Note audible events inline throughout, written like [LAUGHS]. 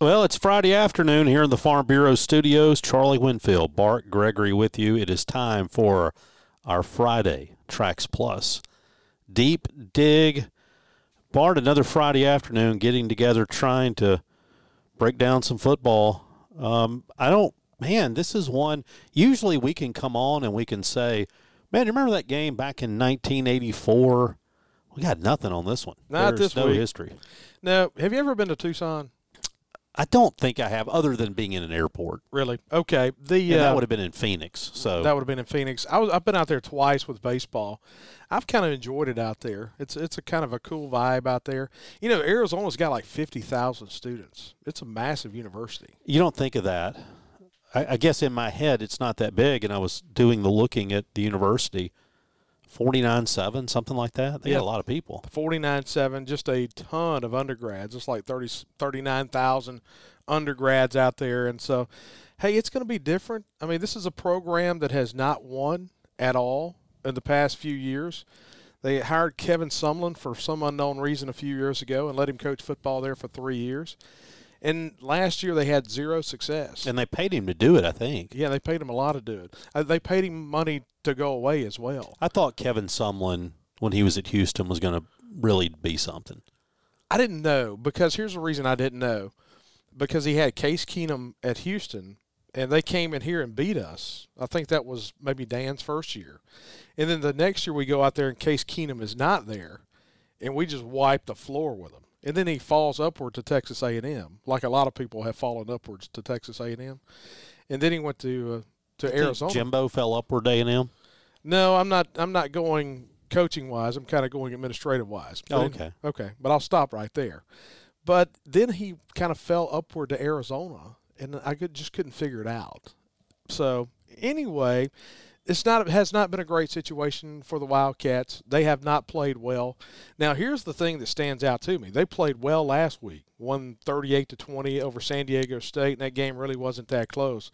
Well, it's Friday afternoon here in the Farm Bureau studios. Charlie Winfield, Bart Gregory with you. It is time for our Friday Trax Plus Deep Dig. Bart, another Friday afternoon getting together trying to break down some football. Um, I don't, man, this is one. Usually we can come on and we can say, man, you remember that game back in 1984? We got nothing on this one. Not There's this no week. history. Now, have you ever been to Tucson? I don't think I have, other than being in an airport. Really? Okay. The And uh, that would have been in Phoenix. So that would have been in Phoenix. I was I've been out there twice with baseball. I've kind of enjoyed it out there. It's it's a kind of a cool vibe out there. You know, Arizona's got like fifty thousand students. It's a massive university. you don't think of that. I, I guess in my head it's not that big, and I was doing the looking at the university, forty nine seven, something like that. They Yeah. got a lot of people. Forty nine seven, just a ton of undergrads. It's like 30, 39,000 undergrads out there, and so, hey, it's going to be different. I mean, this is a program that has not won at all in the past few years. They hired Kevin Sumlin for some unknown reason a few years ago and let him coach football there for three years. And last year they had zero success. And they paid him to do it. I think. yeah, they paid him a lot to do it. Uh, They paid him money to go away as well. I thought Kevin Sumlin, when he was at Houston, was going to really be something. I didn't know because here's the reason I didn't know. Because he had Case Keenum at Houston and they came in here and beat us. I think that was maybe Dan's first year. And then the next year we go out there and Case Keenum is not there and we just wipe the floor with him. And then he falls upward to Texas A&M, like a lot of people have fallen upwards to Texas A&M. And then he went to uh, to Arizona. Jimbo fell upward A and M. No, I'm not. I'm not going coaching wise. I'm kind of going administrative wise. Oh, okay. Okay, but I'll stop right there. But then he kind of fell upward to Arizona, and I could, just couldn't figure it out. So anyway, it's not it has not been a great situation for the Wildcats. They have not played well. Now here's the thing that stands out to me: they played well last week, won 38 to 20 over San Diego State, and that game really wasn't that close.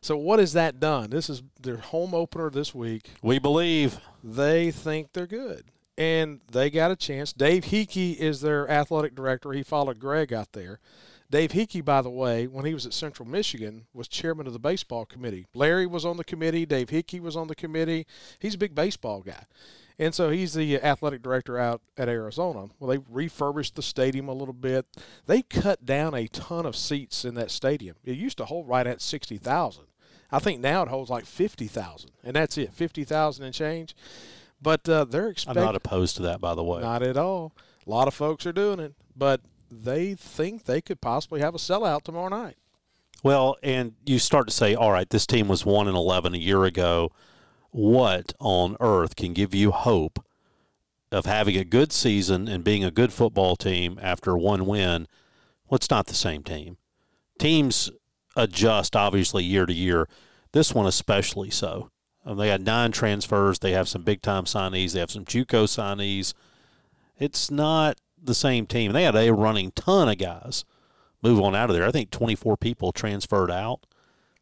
So what has that done? This is their home opener this week We believe. they think they're good. And they got a chance. Dave Heeke is their athletic director. He followed Greg out there. Dave Heeke, by the way, when he was at Central Michigan, was chairman of the baseball committee. Larry was on the committee. Dave Heeke was on the committee. He's a big baseball guy. And so he's the athletic director out at Arizona. Well, they refurbished the stadium a little bit. They cut down a ton of seats in that stadium. It used to hold right at 60,000. I think now it holds like 50,000. And that's it, 50,000 and change. But uh, they're I'm not opposed to that, by the way. not at all. A lot of folks are doing it, but they think they could possibly have a sellout tomorrow night. Well, and you start to say, all right, this team was one and eleven a year ago. What on earth can give you hope of having a good season and being a good football team after one win? Well, it's not the same team. Teams adjust obviously year to year. This one especially so. Um, they had nine transfers. They have some big time signees. They have some JUCO signees. It's not the same team. They had a running ton of guys move on out of there. I think 24 people transferred out.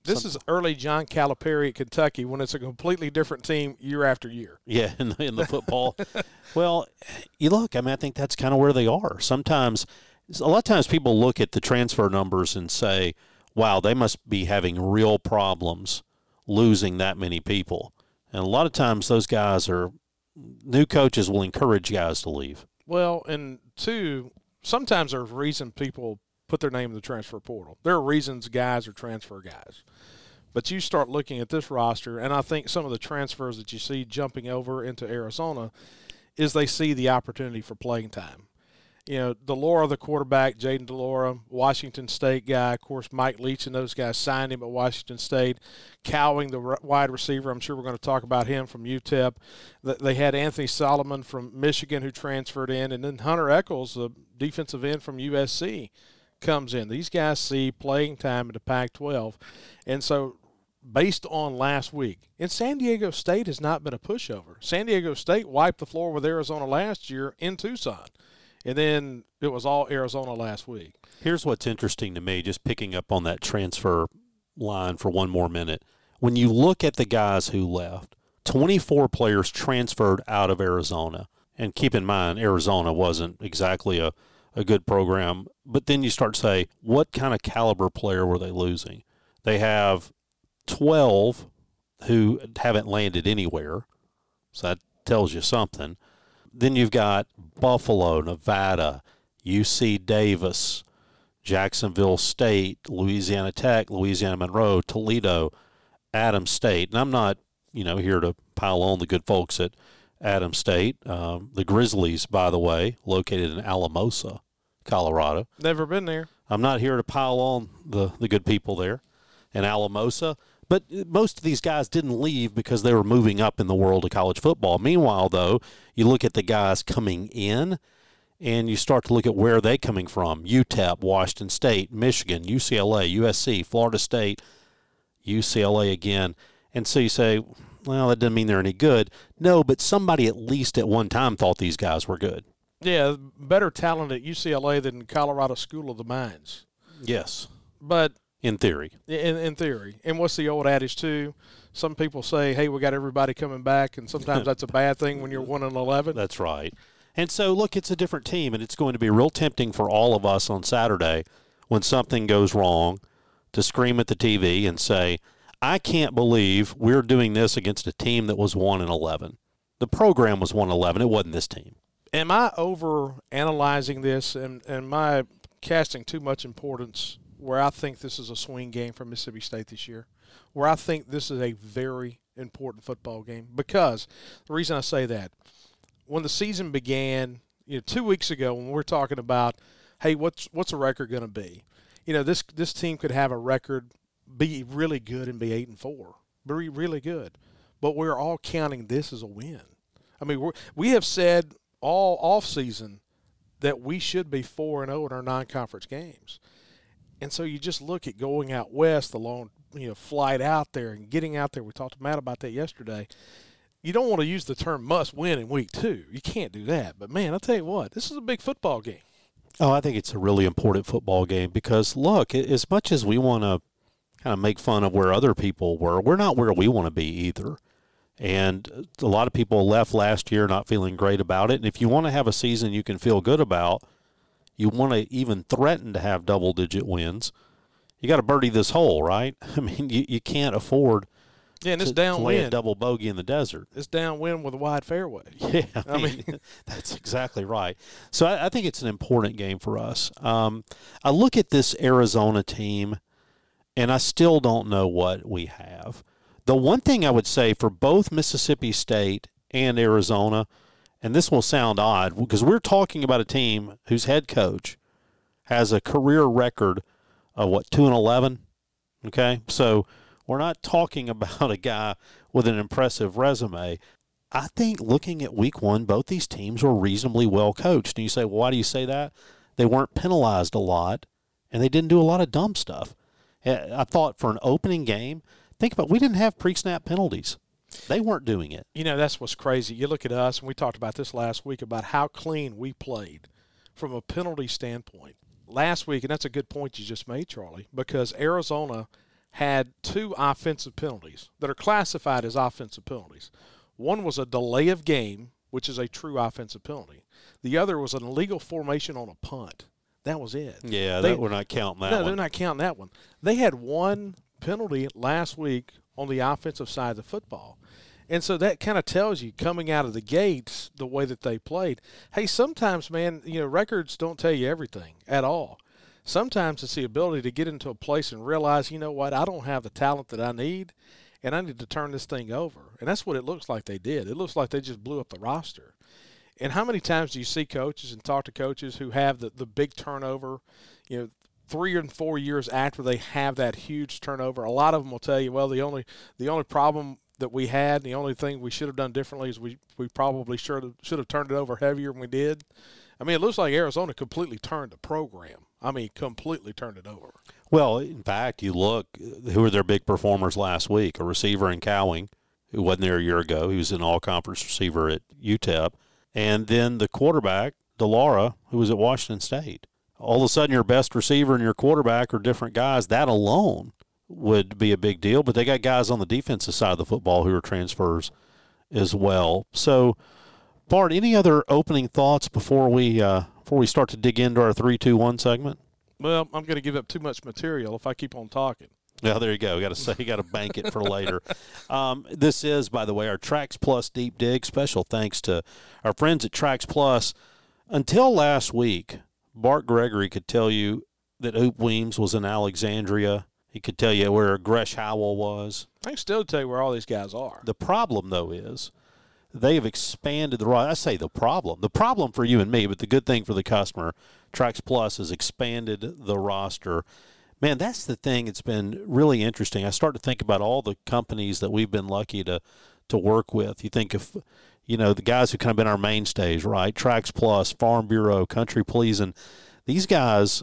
This is early John Calipari at Kentucky when it's a completely different team year after year. Yeah, [LAUGHS] in the, in the football. well, you look. I mean, I think that's kind of where they are. Sometimes, a lot of times, people look at the transfer numbers and say, "Wow, they must be having real problems losing that many people." And a lot of times, those guys are new coaches will encourage guys to leave. Well, and two, sometimes there's reason people put their name in the transfer portal. There are reasons guys are transfer guys. But you start looking at this roster, and I think some of the transfers that you see jumping over into Arizona is they see the opportunity for playing time. You know, de Laura, the quarterback, Jayden de Laura, Washington State guy. Of course, Mike Leach and those guys signed him at Washington State. Cowing, the wide receiver, I'm sure we're going to talk about him from UTEP. Th- They had Anthony Solomon from Michigan who transferred in, and then Hunter Echols, the defensive end from USC, comes in. These guys see playing time in the Pac 12. And so, based on last week, and San Diego State has not been a pushover. San Diego State wiped the floor with Arizona last year in Tucson. And then it was all Arizona last week. Here's what's interesting to me, just picking up on that transfer line for one more minute. When you look at the guys who left, 24 players transferred out of Arizona. And keep in mind, Arizona wasn't exactly a, a good program. But then you start to say, what kind of caliber player were they losing? They have 12 who haven't landed anywhere. So that tells you something. Then you've got Buffalo, Nevada, UC Davis, Jacksonville State, Louisiana Tech, Louisiana Monroe, Toledo, Adams State. And I'm not, you know, here to pile on the good folks at Adams State. Um, the Grizzlies, by the way, located in Alamosa, Colorado. Never been there. I'm not here to pile on the, the good people there in Alamosa. But most of these guys didn't leave because they were moving up in the world of college football. Meanwhile, though, you look at the guys coming in and you start to look at where they coming from. UTEP, Washington State, Michigan, UCLA, USC, Florida State, UCLA again. And so you say, well, that doesn't mean they're any good. No, but somebody at least at one time thought these guys were good. Yeah, better talent at UCLA than Colorado School of the Mines. Yes. But in theory. In, in theory. And what's the old adage, too? Some people say, hey, we got everybody coming back, and sometimes that's a bad thing when you're 1 and 11. That's right. And so, look, it's a different team, and it's going to be real tempting for all of us on Saturday when something goes wrong to scream at the TV and say, I can't believe we're doing this against a team that was 1 and 11. The program was 1 11. It wasn't this team. Am I over analyzing this and, and am I casting too much importance where I think this is a swing game for Mississippi State this year, where I think this is a very important football game. Because the reason I say that, when the season began, you know, two weeks ago when we we're talking about, hey, what's what's a record going to be? You know, this this team could have a record, be really good and be eight and four, be really good, but we're all counting this as a win. I mean, we we have said all off season that we should be four and zero oh in our non conference games. And so you just look at going out west, the long you know flight out there and getting out there. We talked to Matt about that yesterday. You don't want to use the term must win in week two. You can't do that. But man, I'll tell you what, this is a big football game. Oh, I think it's a really important football game because look, as much as we want to kind of make fun of where other people were, we're not where we want to be either. And a lot of people left last year not feeling great about it. And if you want to have a season you can feel good about, you want to even threaten to have double digit wins, you got to birdie this hole, right? [LAUGHS] I mean, you, you can't afford yeah, and it's to, downwind. Double bogey in the desert. It's downwind with a wide fairway. [LAUGHS] Yeah, I, mean [LAUGHS] that's exactly right. So I, I, think it's an important game for us. Um, I look at this Arizona team, and I still don't know what we have. The one thing I would say for both Mississippi State and Arizona – and this will sound odd because we're talking about a team whose head coach has a career record of what two and eleven. Okay, so we're not talking [LAUGHS] about a guy with an impressive resume. I think looking at week one, both these teams were reasonably well coached. And you say, well, why do you say that? They weren't penalized a lot, and they didn't do a lot of dumb stuff. Eh, I thought for an opening game, think about we didn't have pre-snap penalties. They weren't doing it. You know, that's what's crazy. You look at us, and we talked about this last week about how clean we played from a penalty standpoint. Last week, and that's a good point you just made, Charlie, because Arizona had two offensive penalties that are classified as offensive penalties. One was a delay of game, which is a true offensive penalty. The other was an illegal formation on a punt. That was it. Yeah, they, that, we're not counting that no, one. they're not counting that one. They had one penalty last week on the offensive side of the football. And so that kind of tells you coming out of the gates the way that they played. Hey, sometimes, man, you know, records don't tell you everything at all. Sometimes it's the ability to get into a place and realize, you know what, I don't have the talent that I need, and I need to turn this thing over. And that's what it looks like they did. It looks like they just blew up the roster. And how many times do you see coaches and talk to coaches who have the, the big turnover, you know, three and four years after they have that huge turnover, a lot of them will tell you, well, the only the only problem that we had. The only thing we should have done differently is we, we probably should have, should have turned it over heavier than we did. I mean, it looks like Arizona completely turned the program. I mean, completely turned it over. Well, in fact, you look who were their big performers last week. A receiver in Cowing, who wasn't there a year ago. He was an all-conference receiver at UTEP, and then the quarterback, de Laura, who was at Washington State. All of a sudden, your best receiver and your quarterback are different guys. That alone would be a big deal. But they got guys on the defensive side of the football who are transfers as well. So, Bart, any other opening thoughts before we uh, before we start to dig into our three, two, one segment? Well, I'm going to give up too much material if I keep on talking. Yeah, there you go. Got to say, got to bank it for later. [LAUGHS] Um, this is, by the way, our Trax Plus deep dig. Special thanks to our friends at Trax Plus. Until last week, Bart Gregory could tell you that Oop Weems was in Alexandria. He could tell you where Gresh Howell was. I can still tell you where all these guys are. The problem, though, is they have expanded the roster. I say the problem. The problem for you and me, but the good thing for the customer, Trax Plus has expanded the roster. Man, that's the thing. It's been really interesting. I start to think about all the companies that we've been lucky to to work with. You think of, you know, the guys who kind of been our mainstays, right? Trax Plus, Farm Bureau, Country Pleasing. These guys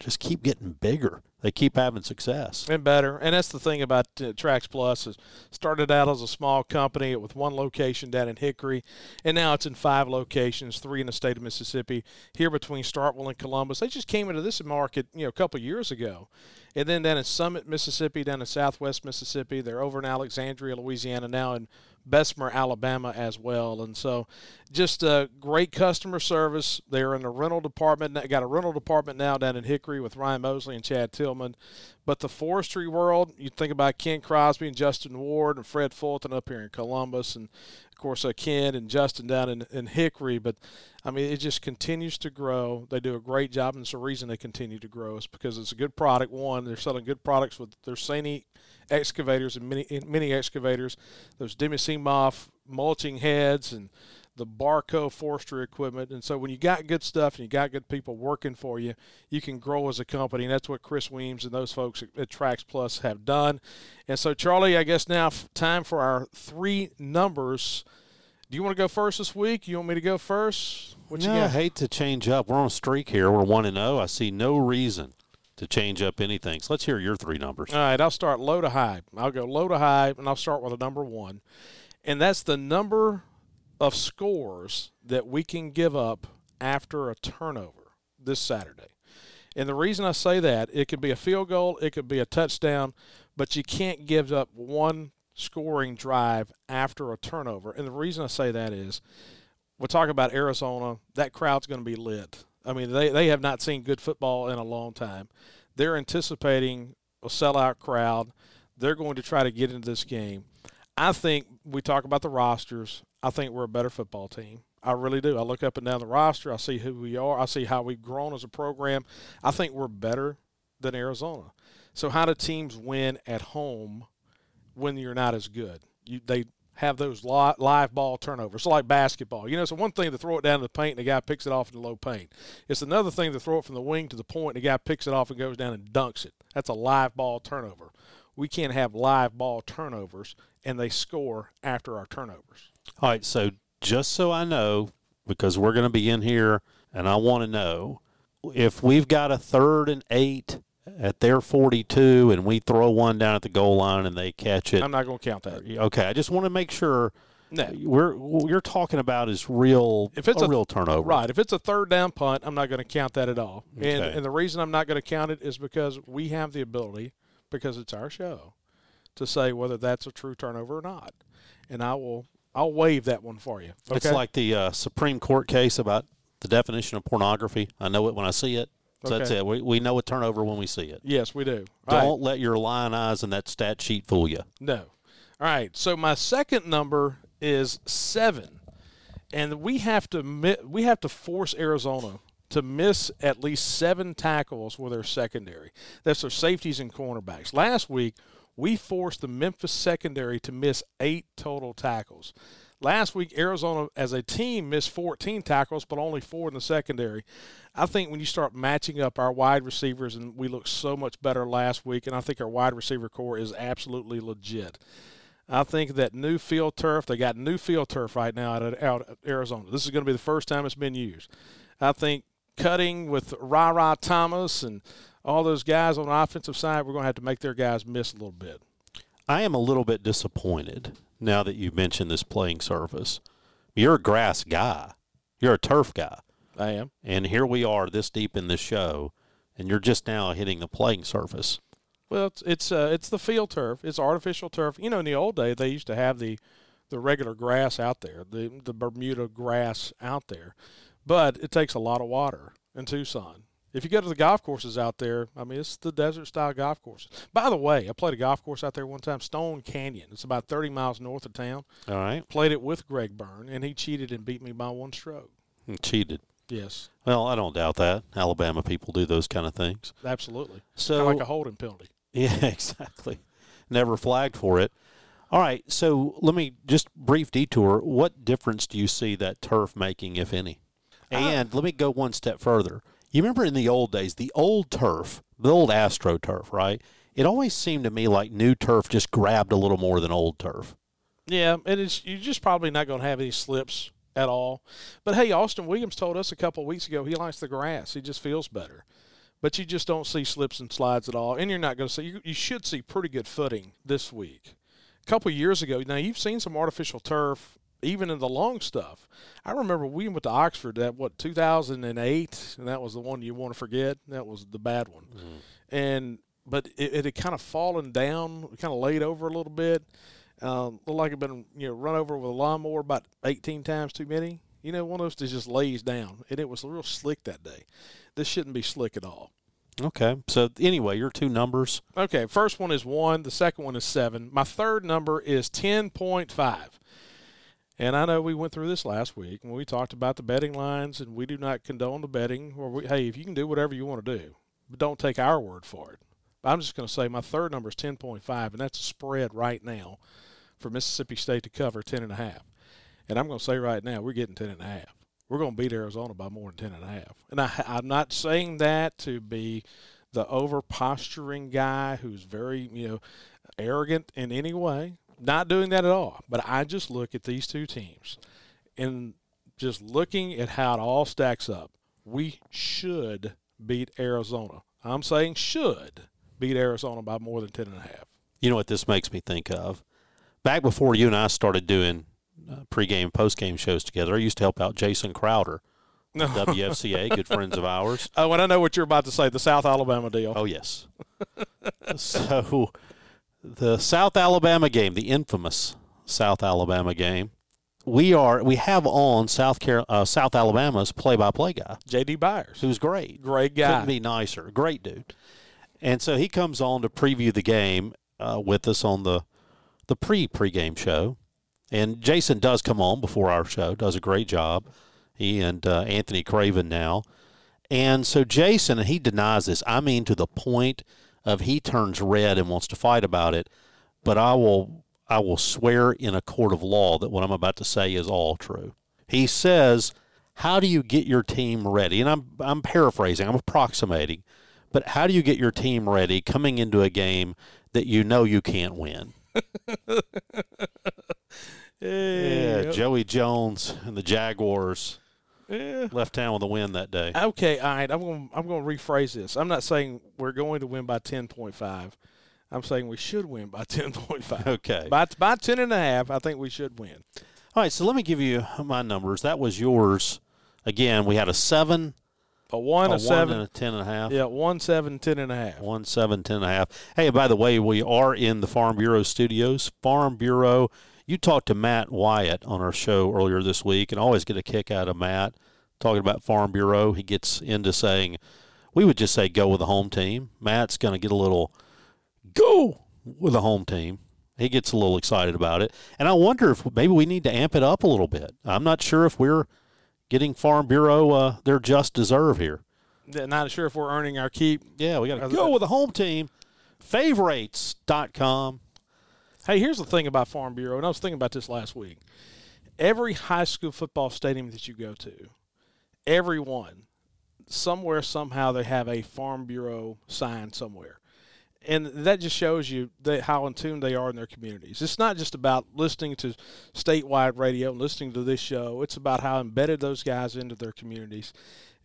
just keep getting bigger they keep having success and better. And that's the thing about uh, Trax Plus is started out as a small company with one location down in Hickory, and now it's in five locations, three in the state of Mississippi, here between Starkville and Columbus. They just came into this market, you know, a couple years ago, and then down in Summit, Mississippi, down in Southwest Mississippi. They're over in Alexandria, Louisiana now, and Bessemer, Alabama as well. And so just a great customer service. They're in the rental department. They got a rental department now down in Hickory with Ryan Mosley and Chad Tillman. But the forestry world, you think about Ken Crosby and Justin Ward and Fred Fulton up here in Columbus, and of course uh, Ken and Justin down in, in Hickory. But I mean, it just continues to grow. They do a great job, and it's the reason they continue to grow is because it's a good product. One, they're selling good products with their Sany excavators and mini mini excavators, those Denis Cimaf mulching heads and the Barko forestry equipment. And so when you got good stuff and you got good people working for you, you can grow as a company. And that's what Chris Weems and those folks at Trax Plus have done. And so, Charlie, I guess now time for our three numbers. Do you want to go first this week? You want me to go first? What no, I hate to change up. We're on a streak here. We're one and zero. Oh. I see no reason to change up anything. So let's hear your three numbers. All right, I'll start low to high. I'll go low to high, and I'll start with a number one, and that's the number of scores that we can give up after a turnover this Saturday. And the reason I say that, it could be a field goal, it could be a touchdown, but you can't give up one scoring drive after a turnover. And the reason I say that is we're talking about Arizona, that crowd's going to be lit. I mean, they, they have not seen good football in a long time. They're anticipating a sellout crowd. They're going to try to get into this game. I think we talk about the rosters. I think we're a better football team. I really do. I look up and down the roster. I see who we are. I see how we've grown as a program. I think we're better than Arizona. So how do teams win at home when you're not as good? You, they have those live ball turnovers. It's like basketball. You know, it's one thing to throw it down to the paint and the guy picks it off in the low paint. It's another thing to throw it from the wing to the point and the guy picks it off and goes down and dunks it. That's a live ball turnover. We can't have live ball turnovers and they score after our turnovers. All right, so just so I know, because we're going to be in here and I want to know if we've got a third and eight at their 42 and we throw one down at the goal line and they catch it. I'm not going to count that. Uh, okay, I just want to make sure no. we're what you're talking about is real if it's a, a, real turnover. Right. If it's a third down punt, I'm not going to count that at all. Okay. And and the reason I'm not going to count it is because we have the ability because it's our show to say whether that's a true turnover or not. And I will I'll waive that one for you. Okay? It's like the uh, Supreme Court case about the definition of pornography. I know it when I see it. So okay. that's it. We, we know a turnover when we see it. Yes, we do. Don't right. let your lion eyes and that stat sheet fool you. No. All right. So my second number is seven, and we have to we have to force Arizona to miss at least seven tackles with their secondary. That's their safeties and cornerbacks. Last week we forced the Memphis secondary to miss eight total tackles. Last week, Arizona as a team missed 14 tackles, but only four in the secondary. I think when you start matching up our wide receivers, and we looked so much better last week, and I think our wide receiver core is absolutely legit. I think that new field turf, they got new field turf right now out at, Arizona. This is going to be the first time it's been used. I think cutting with Rara Thomas and all those guys on the offensive side, we're going to have to make their guys miss a little bit. I am a little bit disappointed now that you mentioned this playing surface. You're a grass guy. You're a turf guy. I am. And here we are this deep in the show, and you're just now hitting the playing surface. Well, it's it's uh, it's the field turf. It's artificial turf. You know, in the old day, they used to have the the regular grass out there, the the Bermuda grass out there, but it takes a lot of water in Tucson. If you go to the golf courses out there, I mean, it's the desert style golf courses. By the way, I played a golf course out there one time, Stone Canyon. It's about 30 miles north of town. All right. Played it with Greg Byrne, and he cheated and beat me by one stroke. Cheated. Yes, Well, I don't doubt that. Alabama people do those kind of things. absolutely. So Kinda like a holding penalty. [LAUGHS] Yeah, exactly. Never flagged for it. All right, so let me just brief detour. What difference do you see that turf making, if any? Oh. And let me go one step further. You remember in the old days, the old turf, the old Astro turf, right? It always seemed to me like new turf just grabbed a little more than old turf. Yeah, and it's you're just probably not going to have any slips at all. But hey, Austin Williams told us a couple of weeks ago he likes the grass. He just feels better. But you just don't see slips and slides at all, and you're not going to see. You, you should see pretty good footing this week. A couple of years ago, now you've seen some artificial turf, even in the long stuff. I remember we went to Oxford that what 2008, and that was the one you want to forget. That was the bad one, and but it, it had kind of fallen down, kind of laid over a little bit. Um, looked like it'd been you know run over with a lawnmower about 18 times too many. You know, one of those that just lays down, and it was real slick that day. This shouldn't be slick at all. Okay. So anyway, your two numbers. Okay, first one is one. The second one is seven. My third number is 10.5. And I know we went through this last week when we talked about the betting lines, and we do not condone the betting. Or we, hey, if you can do whatever you want to do, but don't take our word for it. I'm just going to say my third number is 10.5, and that's a spread right now for Mississippi State to cover 10.5. And and I'm going to say right now, we're getting 10.5. We're going to beat Arizona by more than 10.5. And I, I'm not saying that to be the over posturing guy who's very, you know, arrogant in any way. Not doing that at all. But I just look at these two teams and just looking at how it all stacks up. We should beat Arizona. I'm saying should beat Arizona by more than 10 and a half. You know what this makes me think of? Back before you and I started doing uh, pregame, postgame shows together, I used to help out Jason Crowder, [LAUGHS] No. WFCA, good friends of ours. Oh, and I know what you're about to say, the South Alabama deal. Oh yes. [LAUGHS] so the South Alabama game, the infamous South Alabama game, we are we have on South Carol, uh, South Alabama's play-by-play guy, JD Byers. who's great. Great guy. Couldn't be nicer. Great dude. And so he comes on to preview the game uh, with us on the the pre pregame show. And Jason does come on before our show, does a great job. He and uh, Anthony Craven now. And so Jason, and he denies this, I mean to the point of he turns red and wants to fight about it. But I will I will swear in a court of law that what I'm about to say is all true. He says, How do you get your team ready? And I'm I'm paraphrasing, I'm approximating, but how do you get your team ready coming into a game that you know you can't win? [LAUGHS] Hey, Yeah, Joey Jones and the Jaguars yeah. left town with a win that day. Okay, all right. I'm going. I'm going to rephrase this. I'm not saying we're going to win by 10.5. I'm saying we should win by [LAUGHS] 10.5. Okay. By by 10 and a half, I think we should win. All right, so let me give you my numbers. That was yours. Again, we had a seven, A one, a, a, seven. one, and a ten and a half. yeah, one, seven, ten and a half. One, seven, ten and a half. Hey, by the way, we are in the Farm Bureau studios. Farm Bureau. You talked to Matt Wyatt on our show earlier this week, and I always get a kick out of Matt talking about Farm Bureau. He gets into saying, we would just say go with the home team. Matt's going to get a little go with the home team. He gets a little excited about it. And I wonder if maybe we need to amp it up a little bit. I'm not sure if we're getting Farm Bureau uh, their just deserve here. Not sure if we're earning our keep. Yeah, we got to go with the home team. Favorites.com. Hey, here's the thing about Farm Bureau, and I was thinking about this last week. Every high school football stadium that you go to, everyone, somewhere, somehow, they have a Farm Bureau sign somewhere. And that just shows you that how in tune they are in their communities. It's not just about listening to statewide radio and listening to this show. It's about how embedded those guys into their communities.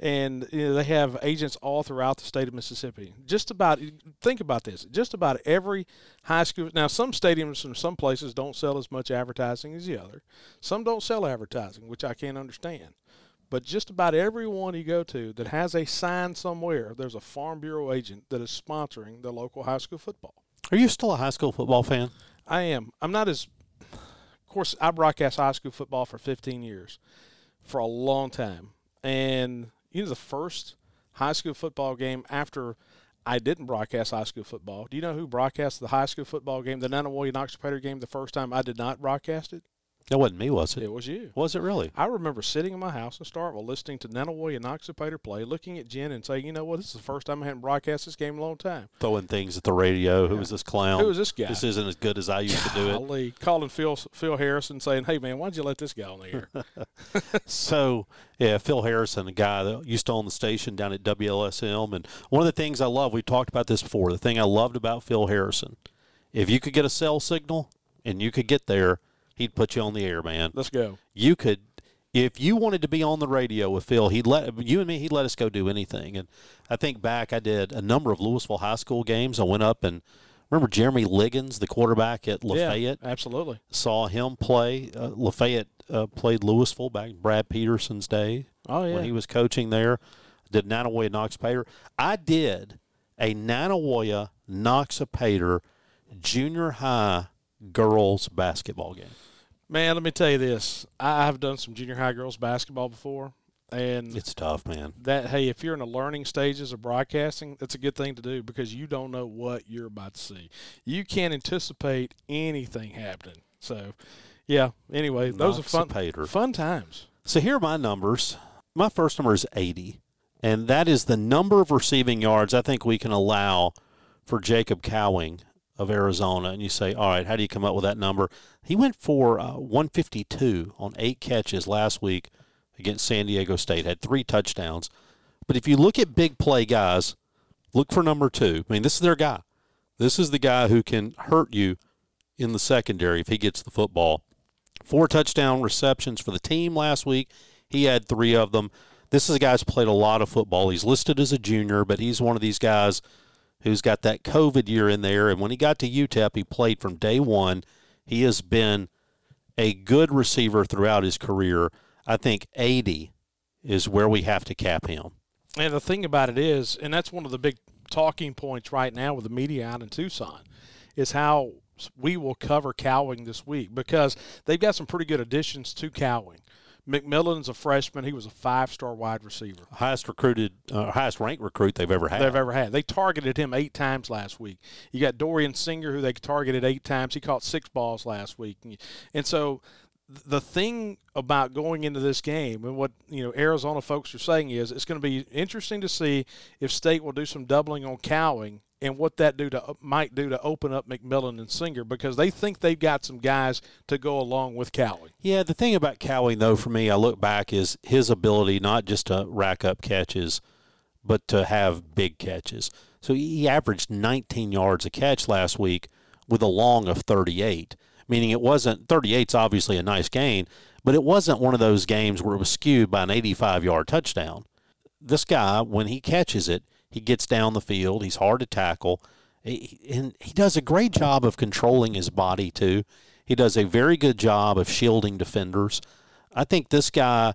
And you know, they have agents all throughout the state of Mississippi. Just about think about this. Just about every high school. Now, some stadiums and some places don't sell as much advertising as the other. Some don't sell advertising, which I can't understand. But just about every one you go to that has a sign somewhere, there's a Farm Bureau agent that is sponsoring the local high school football. Are you still a high school football fan? I am. I'm not as. Of course, I broadcast high school football for 15 years, for a long time, and you know the first high school football game after I didn't broadcast high school football. Do you know who broadcast the high school football game, the Nanih Waiya Knox Pater game, the first time I did not broadcast it? That wasn't me, was it? It was you. Was it really? I remember sitting in my house in Starkville listening to Nanih Waiya and Noxapater play, looking at Jen and saying, you know what, this is the first time I hadn't broadcast this game in a long time. Throwing things at the radio. Who was this clown? Who was this guy? This isn't as good as I used to do it. Golly. Calling Phil Phil Harrison saying, hey, man, why'd you let this guy on the air? [LAUGHS] So, yeah, Phil Harrison, a guy that used to own the station down at WLSM. And one of the things I love, we talked about this before, the thing I loved about Phil Harrison, if you could get a cell signal and you could get there, he'd put you on the air, man. Let's go. You could, if you wanted to be on the radio with Phil, he'd let you and me, he'd let us go do anything. And I think back, I did a number of Louisville high school games. I went up and remember Jeremy Liggins, the quarterback at Lafayette Yeah, absolutely. saw him play. Uh, Lafayette uh, played Louisville back in Brad Peterson's day Oh, yeah. when he was coaching there. Did Nanih Waiya Knox Pater. I did a Nanih Waiya Knox Pater junior high girls basketball game. Man, let me tell you this. I have done some junior high girls basketball before, and It's tough, man. that hey, if you're in the learning stages of broadcasting, that's a good thing to do because you don't know what you're about to see. You can't anticipate anything happening. So, yeah. Anyway, those are fun, fun times. So here are my numbers. My first number is 80, and that is the number of receiving yards I think we can allow for Jacob Cowing of Arizona. And you say, all right, how do you come up with that number? He went for uh, 152 on eight catches last week against San Diego State, had three touchdowns. But if you look at big play guys, look for number two. I mean, this is their guy. This is the guy who can hurt you in the secondary if he gets the football. Four touchdown receptions for the team last week. He had three of them. This is a guy who's played a lot of football. He's listed as a junior, but he's one of these guys who's got that COVID year in there. And when he got to UTEP, he played from day one. He has been a good receiver throughout his career. I think 80 is where we have to cap him. And the thing about it is, and that's one of the big talking points right now with the media out in Tucson, is how we will cover Cowing this week because they've got some pretty good additions to Cowing. McMillan's a freshman; he was a five-star wide receiver Highest recruited, uh, highest ranked recruit they've ever had. they've ever had. They targeted him eight times last week. You got Dorian Singer, who they targeted eight times. He caught six balls last week, and so the thing about going into this game and what you know Arizona folks are saying is it's going to be interesting to see if State will do some doubling on Cowing and what that do to uh, might do to open up McMillan and Singer because they think they've got some guys to go along with Cowing. Yeah, the thing about Cowing, though, for me, I look back is his ability not just to rack up catches, but to have big catches. So he averaged 19 yards a catch last week with a long of 38, meaning it wasn't 38's obviously a nice gain, but it wasn't one of those games where it was skewed by an 85 yard touchdown. This guy, when he catches it, he gets down the field. He's hard to tackle. He, and he does a great job of controlling his body, too. He does a very good job of shielding defenders. I think this guy,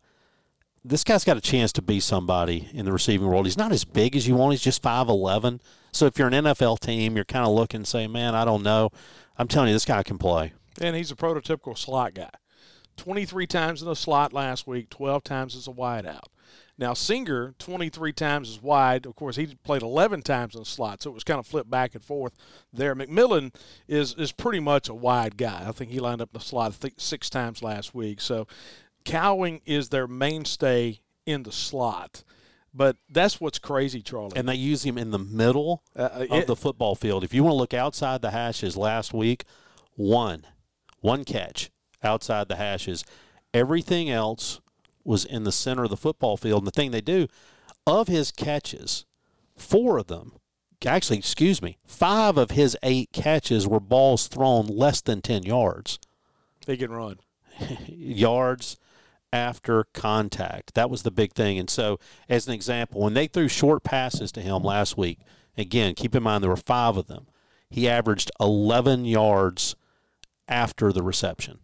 this guy's got a chance to be somebody in the receiving world. He's not as big as you want. He's just five eleven. So if you're an NFL team, you're kind of looking, saying, "Man, I don't know." I'm telling you, this guy can play. And he's a prototypical slot guy. 23 times in the slot last week, 12 times as a wideout. Now, Singer, 23 times as wide. Of course, he played 11 times in the slot, so it was kind of flipped back and forth there. McMillan is is pretty much a wide guy. I think he lined up in the slot think six times last week. So, Cowing is their mainstay in the slot. But that's what's crazy, Charlie. And they use him in the middle Uh, of the football field. If you want to look outside the hashes last week, one, one catch outside the hashes. Everything else was in the center of the football field. And the thing they do, of his catches, four of them, actually, excuse me, five of his eight catches were balls thrown less than 10 yards. They can run. [LAUGHS] yards after contact. That was the big thing. And so, as an example, when they threw short passes to him last week, again, keep in mind there were five of them. He averaged 11 yards after the reception.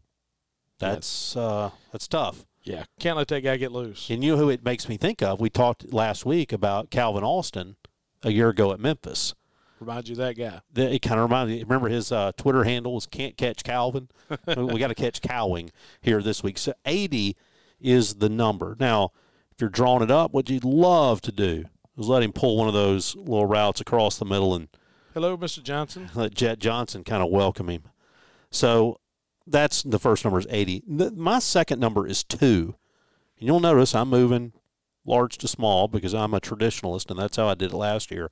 That's uh, that's tough. Yeah, can't let that guy get loose. And you know who it makes me think of? We talked last week about Calvin Austin a year ago at Memphis. Remind you of that guy. It kind of reminds me. Remember his uh, Twitter handle was "Can't Catch Calvin." [LAUGHS] we got to catch Cowing here this week. So eighty is the number. Now, if you're drawing it up, what you'd love to do is let him pull one of those little routes across the middle and Hello, Mr. Johnson. [LAUGHS] let Jett Johnson kind of welcome him. So that's the first number is 80. The, my second number is two. And you'll notice I'm moving large to small because I'm a traditionalist, and that's how I did it last year.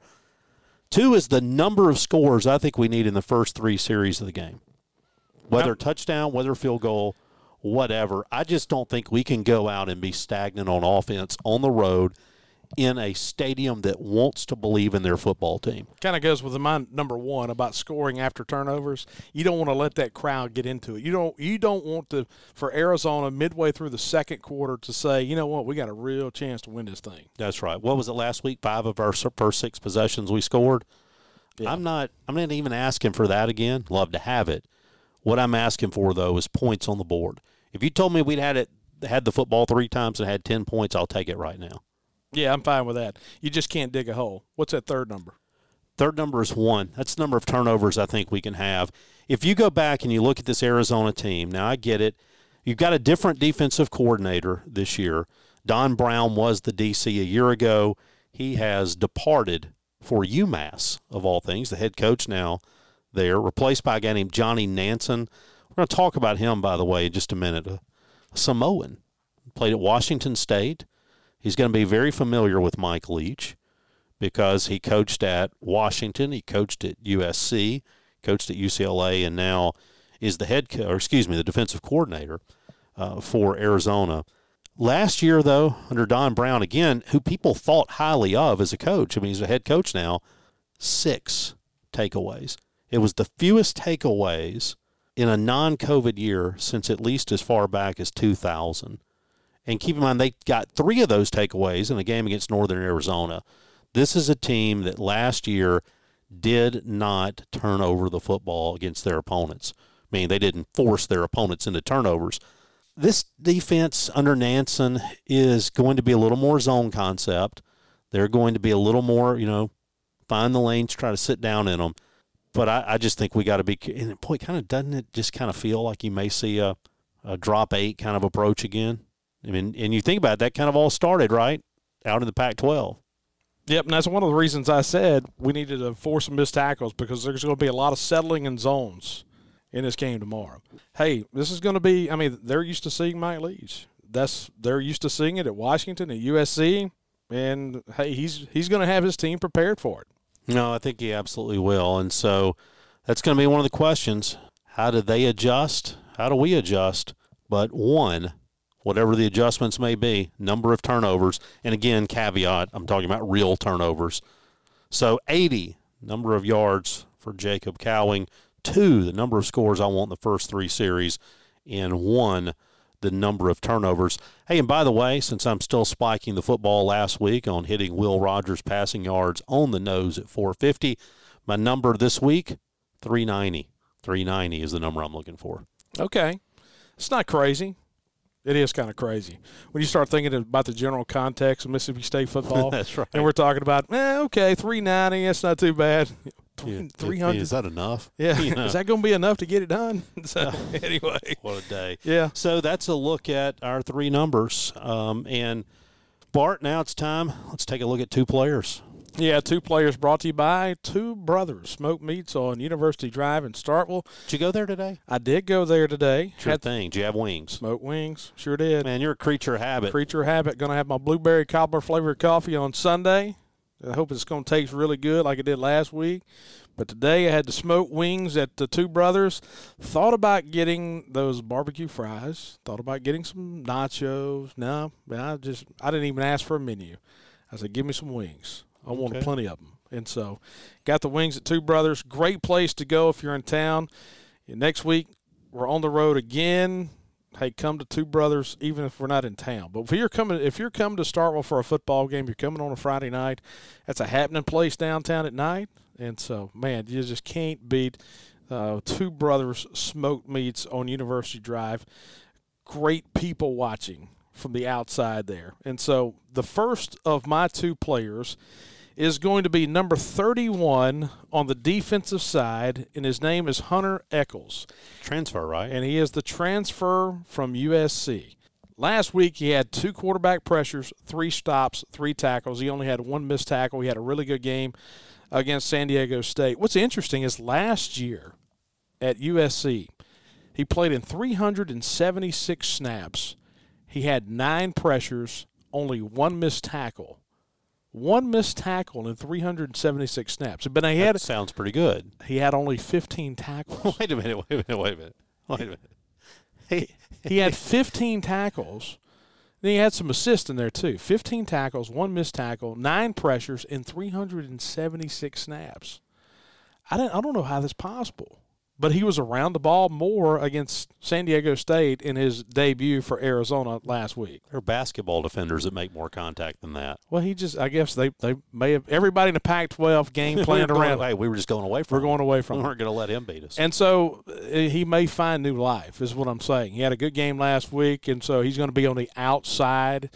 Two is the number of scores I think we need in the first three series of the game. Whether touchdown, whether field goal, whatever. I just don't think we can go out and be stagnant on offense on the road in a stadium that wants to believe in their football team. Kind of goes with my number one about scoring after turnovers. You don't want to let that crowd get into it. You don't. You don't want to for Arizona midway through the second quarter to say, you know what, we got a real chance to win this thing. That's right. What was it last week? Five of our first six possessions we scored. Yeah. I'm not. I'm not even asking for that again. Love to have it. What I'm asking for though is points on the board. If you told me we'd had it, had the football three times and had ten points, I'll take it right now. Yeah, I'm fine with that. You just can't dig a hole. What's that third number? Third number is one. That's the number of turnovers I think we can have. If you go back and you look at this Arizona team, now I get it. You've got a different defensive coordinator this year. Don Brown was the DC a year ago. He has departed for UMass, of all things, the head coach now there, replaced by a guy named Johnny Nansen. We're going to talk about him, by the way, in just a minute. A Samoan. Played at Washington State. He's going to be very familiar with Mike Leach because he coached at Washington, he coached at USC, coached at UCLA, and now is the head, co- or excuse me, the defensive coordinator uh, for Arizona. Last year, though, under Don Brown, again, who people thought highly of as a coach, I mean, he's a head coach now, six takeaways. It was the fewest takeaways in a non COVID year since at least as far back as 2000. And keep in mind, they got three of those takeaways in a game against Northern Arizona. This is a team that last year did not turn over the football against their opponents. I mean, they didn't force their opponents into turnovers. This defense under Nansen is going to be a little more zone concept. They're going to be a little more, you know, find the lanes, try to sit down in them. But I, I just think we got to be. And boy, kind of doesn't it just kind of feel like you may see a, a drop eight kind of approach again? I mean, and you think about it, that kind of all started right out in the Pac-12. Yep, and that's one of the reasons I said we needed to force some missed tackles because there's going to be a lot of settling in zones in this game tomorrow. Hey, this is going to be. I mean, they're used to seeing Mike Leach. That's they're used to seeing it at Washington, at USC, and hey, he's he's going to have his team prepared for it. No, I think he absolutely will. And so that's going to be one of the questions. How do they adjust? How do we adjust? But one, whatever the adjustments may be, number of turnovers. And again, caveat, I'm talking about real turnovers. So 80, number of yards for Jacob Cowing. Two, the number of scores I want in the first three series. And one, the number of turnovers. Hey, and by the way, since I'm still spiking the football last week on hitting Will Rogers passing yards on the nose at 450, my number this week, 390. 390 is the number I'm looking for. Okay, it's not crazy. It is kind of crazy when you start thinking about the general context of Mississippi State [LAUGHS] football. That's right. And we're talking about, eh, okay, three ninety. That's not too bad. [LAUGHS] Three hundred. Is that enough? Yeah, [LAUGHS] You know, is that going to be enough to get it done? So anyway, what a day. yeah. So that's a look at our three numbers. Um, and Bart, now it's time. Let's take a look at two players. Yeah, two players brought to you by Two Brothers Smoke Meats on University Drive in Starkville. Did you go there today? I did go there today. Sure Had thing. Do you have wings? Smoke wings. Sure did. Man, you're a creature of habit. Creature of Habit. Going to have my blueberry cobbler flavored coffee on Sunday. I hope it's going to taste really good like it did last week. But today I had the smoke wings at the Two Brothers. Thought about getting those barbecue fries. Thought about getting some nachos. No, I just I didn't even ask for a menu. I said, give me some wings. I wanted Okay. plenty of them. And so got the wings at Two Brothers. Great place to go if you're in town. And next week we're on the road again. hey, come to Two Brothers, even if we're not in town. But if you're coming, if you're coming to Starkville for a football game, you're coming on a Friday night. That's a happening place downtown at night, and so man, you just can't beat uh, Two Brothers Smoked Meats on University Drive. Great people watching from the outside there, and so the first of my two players is going to be number 31 on the defensive side, and his name is Hunter Echols. Transfer, right? And he is the transfer from USC. Last week, he had two quarterback pressures, three stops, three tackles. He only had one missed tackle. He had a really good game against San Diego State. What's interesting is last year at USC, he played in 376 snaps. He had nine pressures, only one missed tackle one missed tackle in 376 snaps. But he had that sounds pretty good. He had only 15 tackles. [LAUGHS] wait a minute. Wait a minute. Wait a minute. Wait a minute. He, he had 15 tackles. Then he had some assists in there too. 15 tackles, one missed tackle, nine pressures, and 376 snaps. I don't, I don't know how that's possible but he was around the ball more against San Diego State in his debut for Arizona last week. There are basketball defenders that make more contact than that. Well, he just, I guess they, they may have, everybody in the Pac 12 game [LAUGHS] planned we around. Hey, we were just going away from We're going away from [LAUGHS] We weren't going to let him beat us. And so uh, he may find new life, is what I'm saying. He had a good game last week, and so he's going to be on the outside.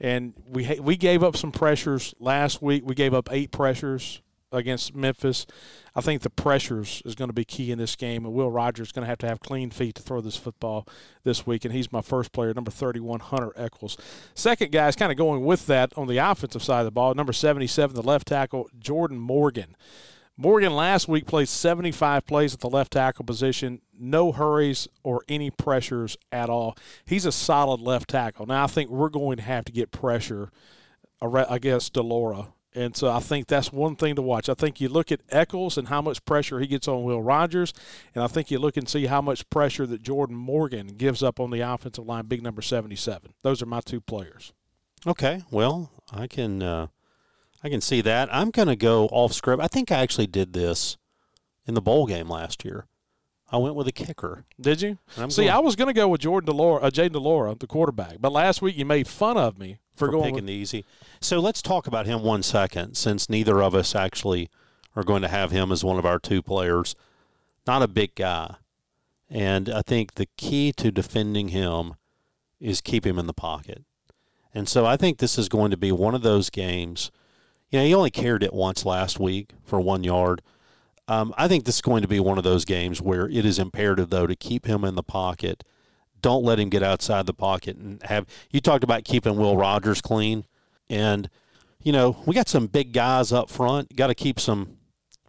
And we we gave up some pressures last week. We gave up eight pressures against Memphis. I think the pressures is going to be key in this game, and Will Rogers is going to have to have clean feet to throw this football this week, and he's my first player, number 31, Hunter Echols. Second guy is kind of going with that on the offensive side of the ball, number 77, the left tackle, Jordan Morgan. Morgan last week played 75 plays at the left tackle position, no hurries or any pressures at all. He's a solid left tackle. Now, I think we're going to have to get pressure against de Laura and so I think that's one thing to watch. I think you look at Echols and how much pressure he gets on Will Rogers, and I think you look and see how much pressure that Jordan Morgan gives up on the offensive line, big number 77. Those are my two players. Okay, well, I can uh, I can see that. I'm going to go off script. I think I actually did this in the bowl game last year. I went with a kicker. Did you? See, going, I was going to go with Jordan de Laura, uh, Jayden de Laura, the quarterback, but last week you made fun of me for, for picking with, the easy. So let's talk about him one second, since neither of us actually are going to have him as one of our two players. Not a big guy, and I think the key to defending him is keep him in the pocket. And so I think this is going to be one of those games. You know, he only carried it once last week for one yard. Um, I think this is going to be one of those games where it is imperative, though, to keep him in the pocket don't let him get outside the pocket and have. You talked about keeping Will Rogers clean, and you know we got some big guys up front. Got to keep some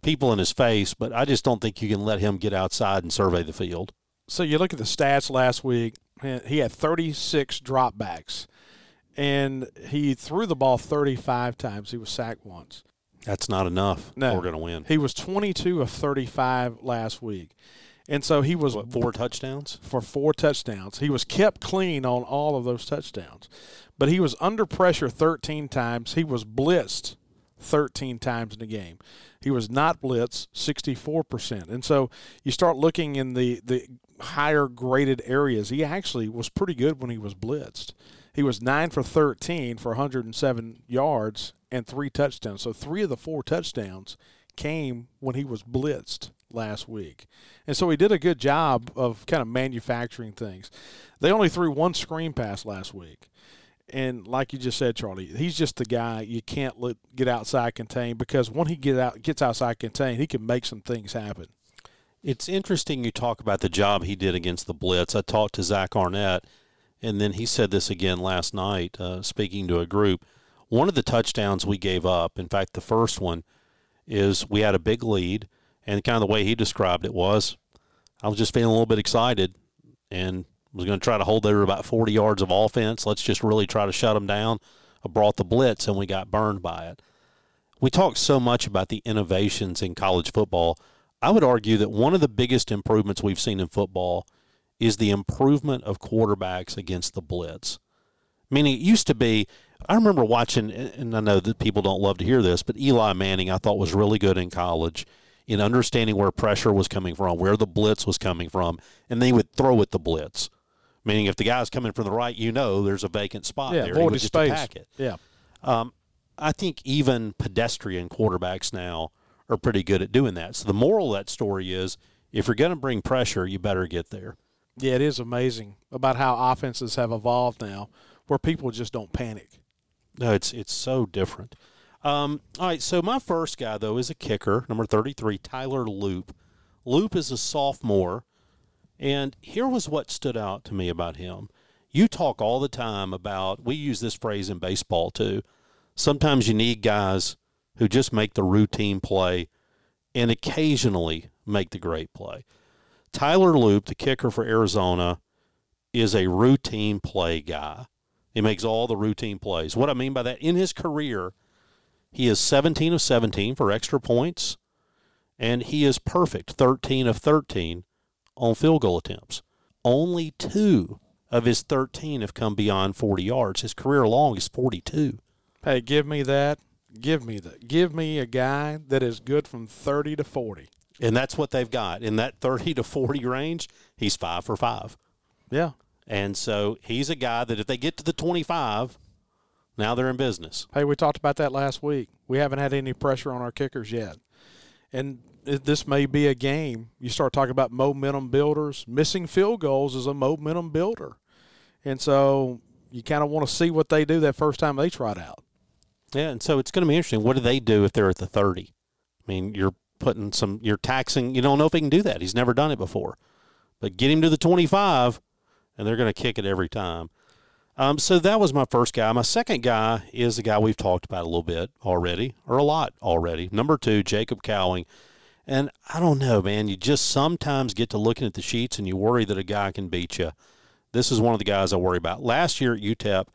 people in his face, but I just don't think you can let him get outside and survey the field. So you look at the stats last week. He had 36 dropbacks, and he threw the ball 35 times. He was sacked once. That's not enough. No, we're going to win. He was 22 of 35 last week. And so he was what, four touchdowns for four touchdowns. He was kept clean on all of those touchdowns, but he was under pressure 13 times. He was blitzed 13 times in the game. He was not blitzed 64%. And so you start looking in the the higher graded areas. He actually was pretty good when he was blitzed. He was 9 for 13 for 107 yards and 3 touchdowns. So 3 of the 4 touchdowns came when he was blitzed last week. And so he did a good job of kind of manufacturing things. They only threw one screen pass last week. And like you just said, Charlie, he's just the guy you can't let get outside contained because when he get out gets outside contained, he can make some things happen. It's interesting you talk about the job he did against the blitz. I talked to Zach Arnett, and then he said this again last night, uh, speaking to a group. One of the touchdowns we gave up, in fact, the first one, is we had a big lead – and kind of the way he described it was, I was just feeling a little bit excited and was going to try to hold there about 40 yards of offense. Let's just really try to shut them down. I brought the blitz and we got burned by it. We talk so much about the innovations in college football. I would argue that one of the biggest improvements we've seen in football is the improvement of quarterbacks against the blitz. Meaning, it used to be, I remember watching, and I know that people don't love to hear this, but Eli Manning I thought was really good in college in understanding where pressure was coming from, where the blitz was coming from, and they would throw at the blitz. Meaning, if the guy's coming from the right, you know there's a vacant spot Yeah, there. void He would just space. attack it. Yeah. Um, I think even pedestrian quarterbacks now are pretty good at doing that. So the moral of that story is if you're going to bring pressure, you better get there. Yeah, it is amazing about how offenses have evolved now where people just don't panic. No, it's it's so different. Um, all right, so my first guy though is a kicker, number thirty-three, Tyler Loop. Loop is a sophomore, and here was what stood out to me about him. You talk all the time about we use this phrase in baseball too. Sometimes you need guys who just make the routine play, and occasionally make the great play. Tyler Loop, the kicker for Arizona, is a routine play guy. He makes all the routine plays. What I mean by that, in his career, he is 17 of 17 for extra points, and he is perfect 13 of 13 on field goal attempts. Only two of his 13 have come beyond 40 yards. His career long is 42. Hey, give me that. Give me that. Give me a guy that is good from 30 to 40. And that's what they've got. In that 30 to 40 range, he's five for five. Yeah. And so he's a guy that if they get to the 25, now they're in business. Hey, we talked about that last week. We haven't had any pressure on our kickers yet. And this may be a game. You start talking about momentum builders. Missing field goals is a momentum builder. And so you kind of want to see what they do that first time they try it out. Yeah, and so it's going to be interesting. What do they do if they're at the 30? I mean, you're putting some, you're taxing, you don't know if he can do that. He's never done it before. But get him to the 25, and they're going to kick it every time. Um, so that was my first guy. My second guy is a guy we've talked about a little bit already, or a lot already. Number two, Jacob Cowing. And I don't know, man. You just sometimes get to looking at the sheets and you worry that a guy can beat you. This is one of the guys I worry about. Last year at UTEP,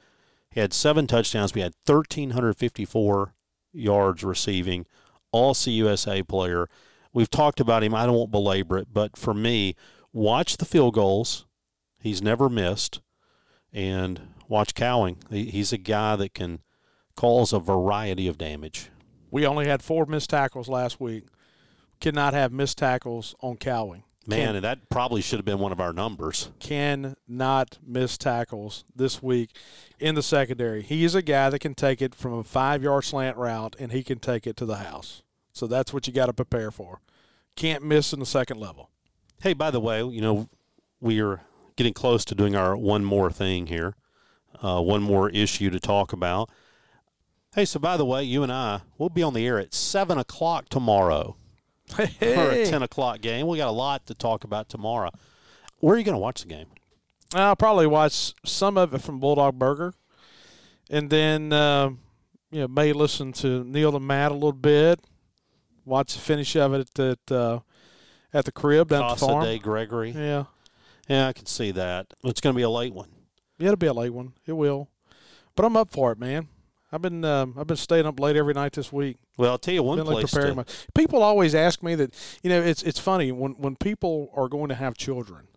he had seven touchdowns. We had 1,354 yards receiving, all CUSA player. We've talked about him. I don't want to belabor it, but for me, watch the field goals. He's never missed. And watch Cowing. He's a guy that can cause a variety of damage. We only had four missed tackles last week. Cannot have missed tackles on Cowing. Man, and that probably should have been one of our numbers. cannot miss tackles this week in the secondary. He is a guy that can take it from a five yard slant route and he can take it to the house. So that's what you got to prepare for. Can't miss in the second level. Hey, by the way, you know, we are getting close to doing our one more thing here, uh, one more issue to talk about. Hey, so by the way, you and I, we'll be on the air at 7 o'clock tomorrow for a Hey. 10 o'clock game. We got a lot to talk about tomorrow. Where are you going to watch the game? I'll probably watch some of it from Bulldog Burger, and then uh, you know may listen to Neil and Matt a little bit. Watch the finish of it at uh, at the crib down at the Casa farm. de Gregory. Yeah, Yeah, I can see that. It's going to be a late one. Yeah, it'll be a late one. It will, but I'm up for it, man. I've been um, I've been staying up late every night this week. Well, I'll tell you one Been like place. To, my, people always ask me that you know it's it's funny when when people are going to have children,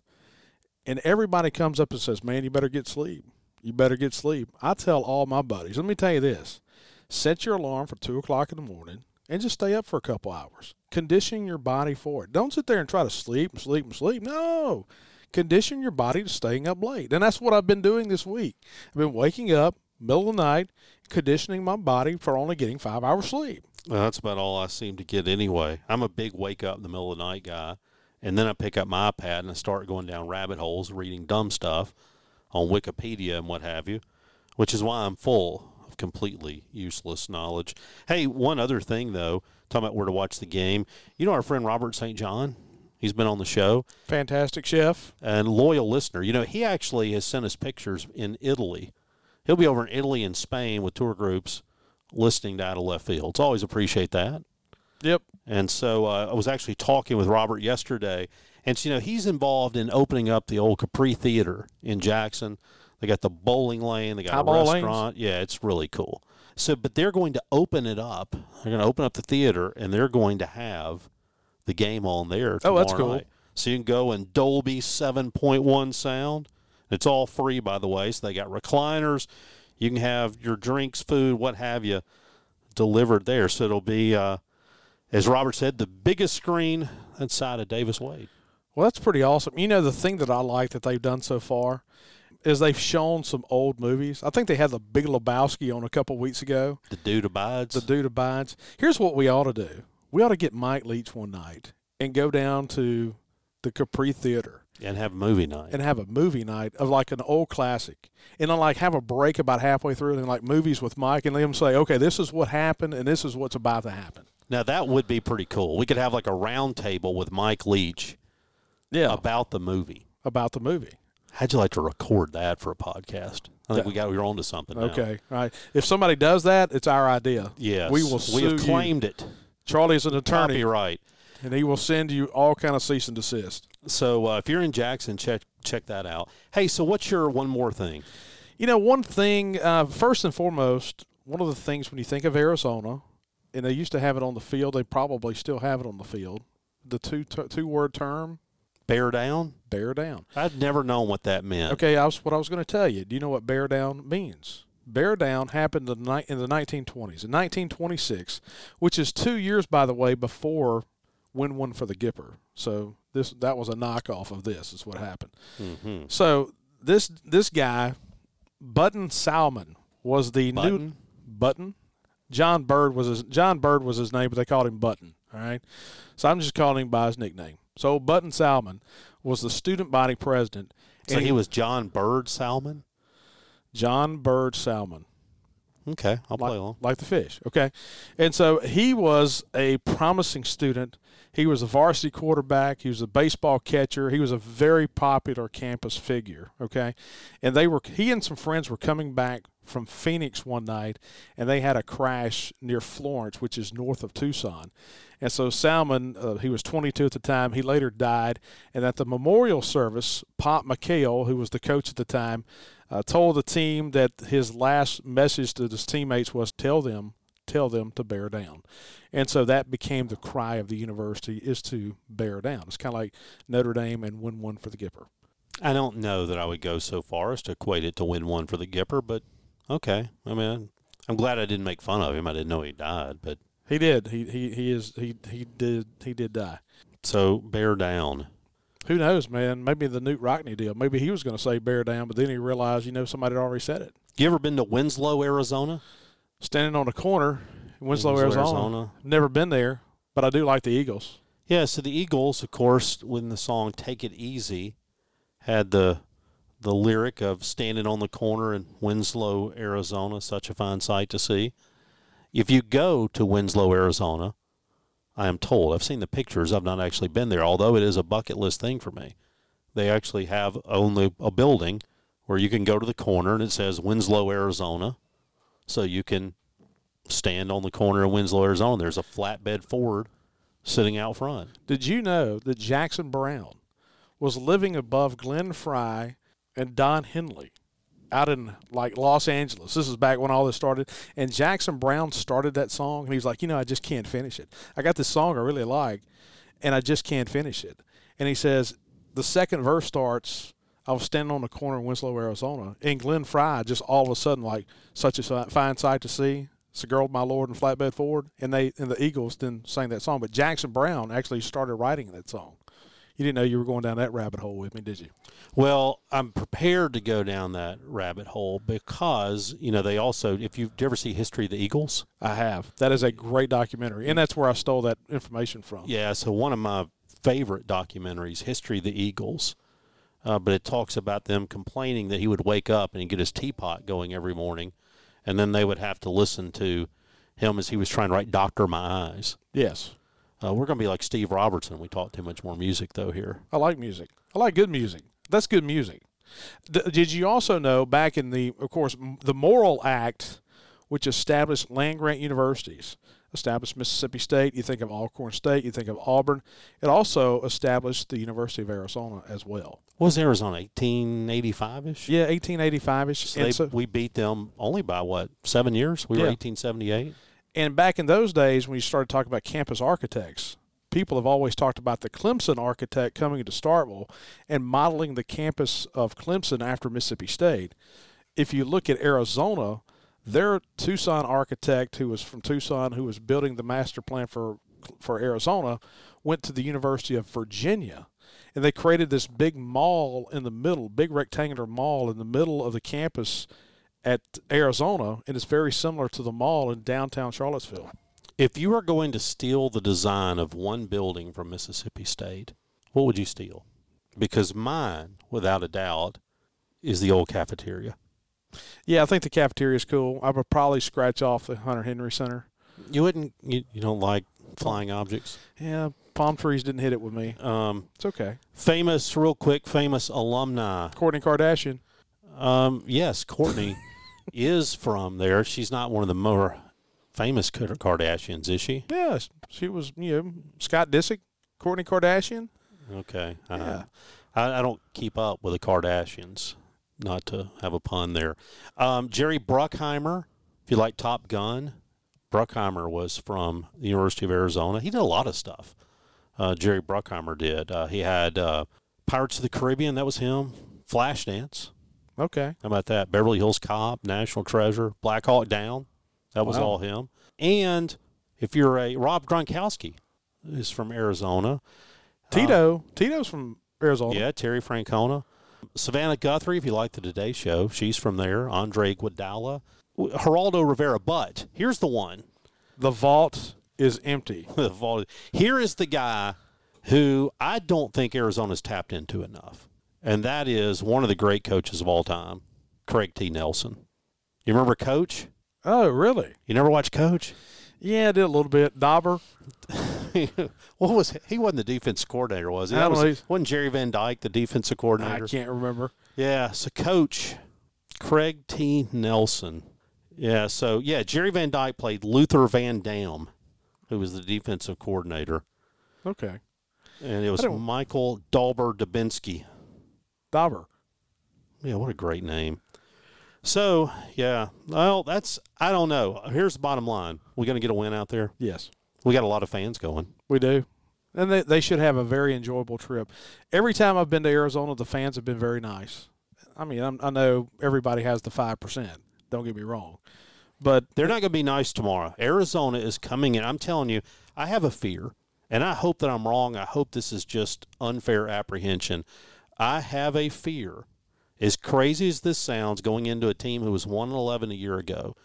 and everybody comes up and says, "Man, you better get sleep. You better get sleep." I tell all my buddies, let me tell you this: set your alarm for two o'clock in the morning and just stay up for a couple hours. Condition your body for it. Don't sit there and try to sleep and sleep and sleep. No. Condition your body to staying up late. And that's what I've been doing this week. I've been waking up middle of the night, conditioning my body for only getting five hours sleep. Well, that's about all I seem to get anyway. I'm a big wake up in the middle of the night guy, and then I pick up my iPad and I start going down rabbit holes, reading dumb stuff on Wikipedia and what have you, which is why I'm full of completely useless knowledge. Hey, one other thing though, talking about where to watch the game. You know our friend Robert St. John. He's been on the show Fantastic chef. and loyal listener. You know, he actually has sent us pictures in Italy. He'll be over in Italy and Spain with tour groups listening to Out of Left Field. So always appreciate that. Yep. And so uh, I was actually talking with Robert yesterday, and you know he's involved in opening up the old Capri Theater in Jackson. They got the bowling lane, they got a Highball lanes. restaurant. Yeah, it's really cool. So, but they're going to open it up. They're going to open up the theater, and they're going to have the game on there. Oh, that's cool. night. So you can go in Dolby 7.1 sound. It's all free, by the way. So they got recliners. You can have your drinks, food, what have you, delivered there. So it'll be, uh, as Robert said, the biggest screen inside of Davis Wade. Well, that's pretty awesome. You know, the thing that I like that they've done so far is they've shown some old movies. I think they had the Big Lebowski on a couple weeks ago. The dude abides. The dude abides. Here's what we ought to do. We ought to get Mike Leach one night and go down to the Capri Theater and have a movie night and have a movie night of like an old classic and then like have a break about halfway through and like movies with Mike and let him say, okay, this is what happened and this is what's about to happen. Now that would be pretty cool. We could have like a round table with Mike Leach, yeah, about the movie. About the movie. How'd you like to record that for a podcast? I think we got we're on to something. Now. Okay, all right. If somebody does that, it's our idea. Yes, we will. We have claimed you. it. Charlie's an attorney, right? and he will send you all kind of cease and desist. So uh, if you're in Jackson, check check that out. Hey, so what's your one more thing? You know, one thing. Uh, first and foremost, one of the things when you think of Arizona, and they used to have it on the field, they probably still have it on the field. The two two word term Bear down? Bear down. I'd never known what that meant. Okay, I was what I was going to tell you. Do you know what bear down means? Bear down happened in the, 1920s. In 1926, which is two years, by the way, before Win One for the Gipper. So this that was a knockoff of this. Is what happened. Mm-hmm. So this this guy, Button Salmon, was the Button? new Button. John Byrd was his John Byrd was his name, but they called him Button. All right. So I'm just calling him by his nickname. So Button Salmon was the student body president. So he, he was John Byrd Salmon? John Byrd Salmon. Okay, I'll play like, along. Like the fish. Okay. And so he was a promising student. He was a varsity quarterback. He was a baseball catcher. He was a very popular campus figure. Okay. And they were, he and some friends were coming back from Phoenix one night and they had a crash near Florence, which is north of Tucson. And so Salmon, uh, he was 22 at the time. He later died. And at the memorial service, Pop McKale, who was the coach at the time, uh, told the team that his last message to his teammates was tell them tell them to bear down. And so that became the cry of the university is to bear down. It's kind of like notre dame and win one for the gipper. I don't know that i would go so far as to equate it to win one for the gipper but okay. I mean i'm glad i didn't make fun of him. I didn't know he died but he did. He he, he is he he did he did die. So bear down who knows, man? Maybe the Knute Rockne deal. Maybe he was going to say bear down, but then he realized, you know, somebody had already said it. You ever been to Winslow, Arizona? Standing on a corner in Winslow, Winslow Arizona. Arizona. Never been there, but I do like the Eagles. Yeah, so the Eagles, of course, when the song "Take It Easy" had the the lyric of standing on the corner in Winslow, Arizona, such a fine sight to see. If you go to Winslow, Arizona, I am told. I've seen the pictures. I've not actually been there, although it is a bucket list thing for me. They actually have only a building where you can go to the corner and it says Winslow, Arizona. So you can stand on the corner of Winslow, Arizona. There's a flatbed Ford sitting out front. Did you know that Jackson Browne was living above Glenn Frey and Don Henley out in like Los Angeles. This is back when all this started. And Jackson Browne started that song, and he was like, you know, I just can't finish it. I got this song I really like, and I just can't finish it. And he says the second verse starts. I was standing on the corner in Winslow, Arizona, and Glenn Frey just all of a sudden like such a fine sight to see. It's a girl, my lord, and flatbed Ford, and they and the Eagles then sang that song. But Jackson Browne actually started writing that song. You didn't know you were going down that rabbit hole with me, did you? Well, I'm prepared to go down that rabbit hole because you know they also. If you've ever see History of the Eagles, I have. That is a great documentary, and that's where I stole that information from. Yeah, so one of my favorite documentaries, History of the Eagles. Uh, but it talks about them complaining that he would wake up and he'd get his teapot going every morning, and then they would have to listen to him as he was trying to write "Doctor My Eyes." Yes. Uh, we're going to be like Steve Robertson. We talk too much more music, though, here. I like music. I like good music. That's good music. D- did you also know back in the, of course, the Morrill Act, which established land grant universities, established Mississippi State. You think of Alcorn State. You think of Auburn. It also established the University of Arizona as well. Was Arizona 1885 ish? Yeah, 1885 ish. So, so we beat them only by what seven years? We yeah. were 1878. And back in those days, when you started talking about campus architects, people have always talked about the Clemson architect coming to Starkville and modeling the campus of Clemson after Mississippi State. If you look at Arizona, their Tucson architect, who was from Tucson, who was building the master plan for for Arizona, went to the University of Virginia. and they created this big mall in the middle, big rectangular mall in the middle of the campus at Arizona, and it's very similar to the mall in downtown Charlottesville. If you are going to steal the design of one building from Mississippi State, what would you steal? Because mine, without a doubt, is the old cafeteria. Yeah, I think the cafeteria is cool. I would probably scratch off the Hunter Henry Center. You wouldn't. You, you don't like flying objects. Yeah, palm trees didn't hit it with me. Um, It's okay. famous, real quick, famous alumni. Kourtney Kardashian. Um, yes, Kourtney [LAUGHS] is from there. She's not one of the more famous Kardashians, is she? Yes, she was. You know, Scott Disick, Kourtney Kardashian. Okay. Uh, Yeah. I, I don't keep up with the Kardashians, not to have a pun there. Um, Jerry Bruckheimer, if you like Top Gun, Bruckheimer was from the University of Arizona. He did a lot of stuff. Uh, Jerry Bruckheimer did. Uh, he had uh, Pirates of the Caribbean, that was him. Flashdance, Okay. how about that? Beverly Hills Cop, National Treasure, Black Hawk Down, that was Wow. all him. And if you're a Rob Gronkowski, is from Arizona. Uh, Tito. Tito's from Arizona. Yeah, Terry Francona. Savannah Guthrie, if you like the Today Show, she's from there. Andre Iguodala. Geraldo Rivera. But here's the one. The vault is empty. [LAUGHS] The vault. Here is the guy who I don't think Arizona's tapped into enough. And that is one of the great coaches of all time, Craig T. Nelson. You remember Coach? Oh, really? You never watched Coach? Yeah, I did a little bit. Dauber. [LAUGHS] what was he wasn't the defense coordinator, was he? That was, wasn't Jerry Van Dyke the defensive coordinator? I can't remember. Yeah, so coach Craig T. Nelson. Yeah, so yeah, Jerry Van Dyke played Luther Van Dam, who was the defensive coordinator, Okay. and it was Michael Dauber Dybinski. Dauber. Yeah, what a great name. So yeah, well, that's I don't know. Here's the bottom line: we're going to get a win out there. Yes, We got a lot of fans going. we do. And they, they should have a very enjoyable trip. Every time I've been to Arizona, the fans have been very nice. I mean, I'm, I know everybody has the 5%. Don't get me wrong. But They're not going to be nice tomorrow. Arizona is coming in. I'm telling you, I have a fear, and I hope that I'm wrong. I hope this is just unfair apprehension. I have a fear, as crazy as this sounds, going into a team who was 1 11 a year ago,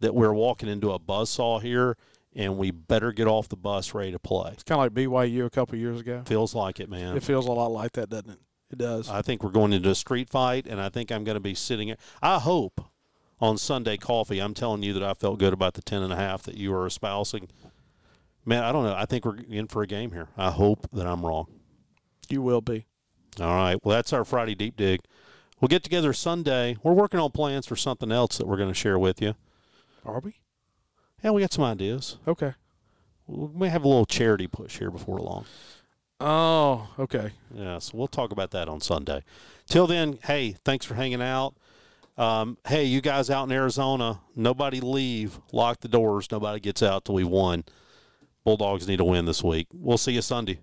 that we're walking into a buzzsaw here, and we better get off the bus ready to play. it's kind of like BYU a couple years ago. Feels like it, man. It feels a lot like that, doesn't it? It does. I think we're going into a street fight, and I think I'm going to be sitting. I hope on Sunday coffee, I'm telling you that I felt good about the ten and a half that you were espousing. Man, I don't know. I think we're in for a game here. I hope that I'm wrong. you will be. All right. Well, that's our Friday deep dig. We'll get together Sunday. We're working on plans for something else that we're going to share with you. Are we? Yeah, we got some ideas. Okay. We may have a little charity push here before long. Oh, okay. Yeah, so we'll talk about that on Sunday. Till then, hey, thanks for hanging out. Um, hey, you guys out in Arizona, nobody leave. Lock the doors. Nobody gets out till we won. Bulldogs need to win this week. We'll see you Sunday.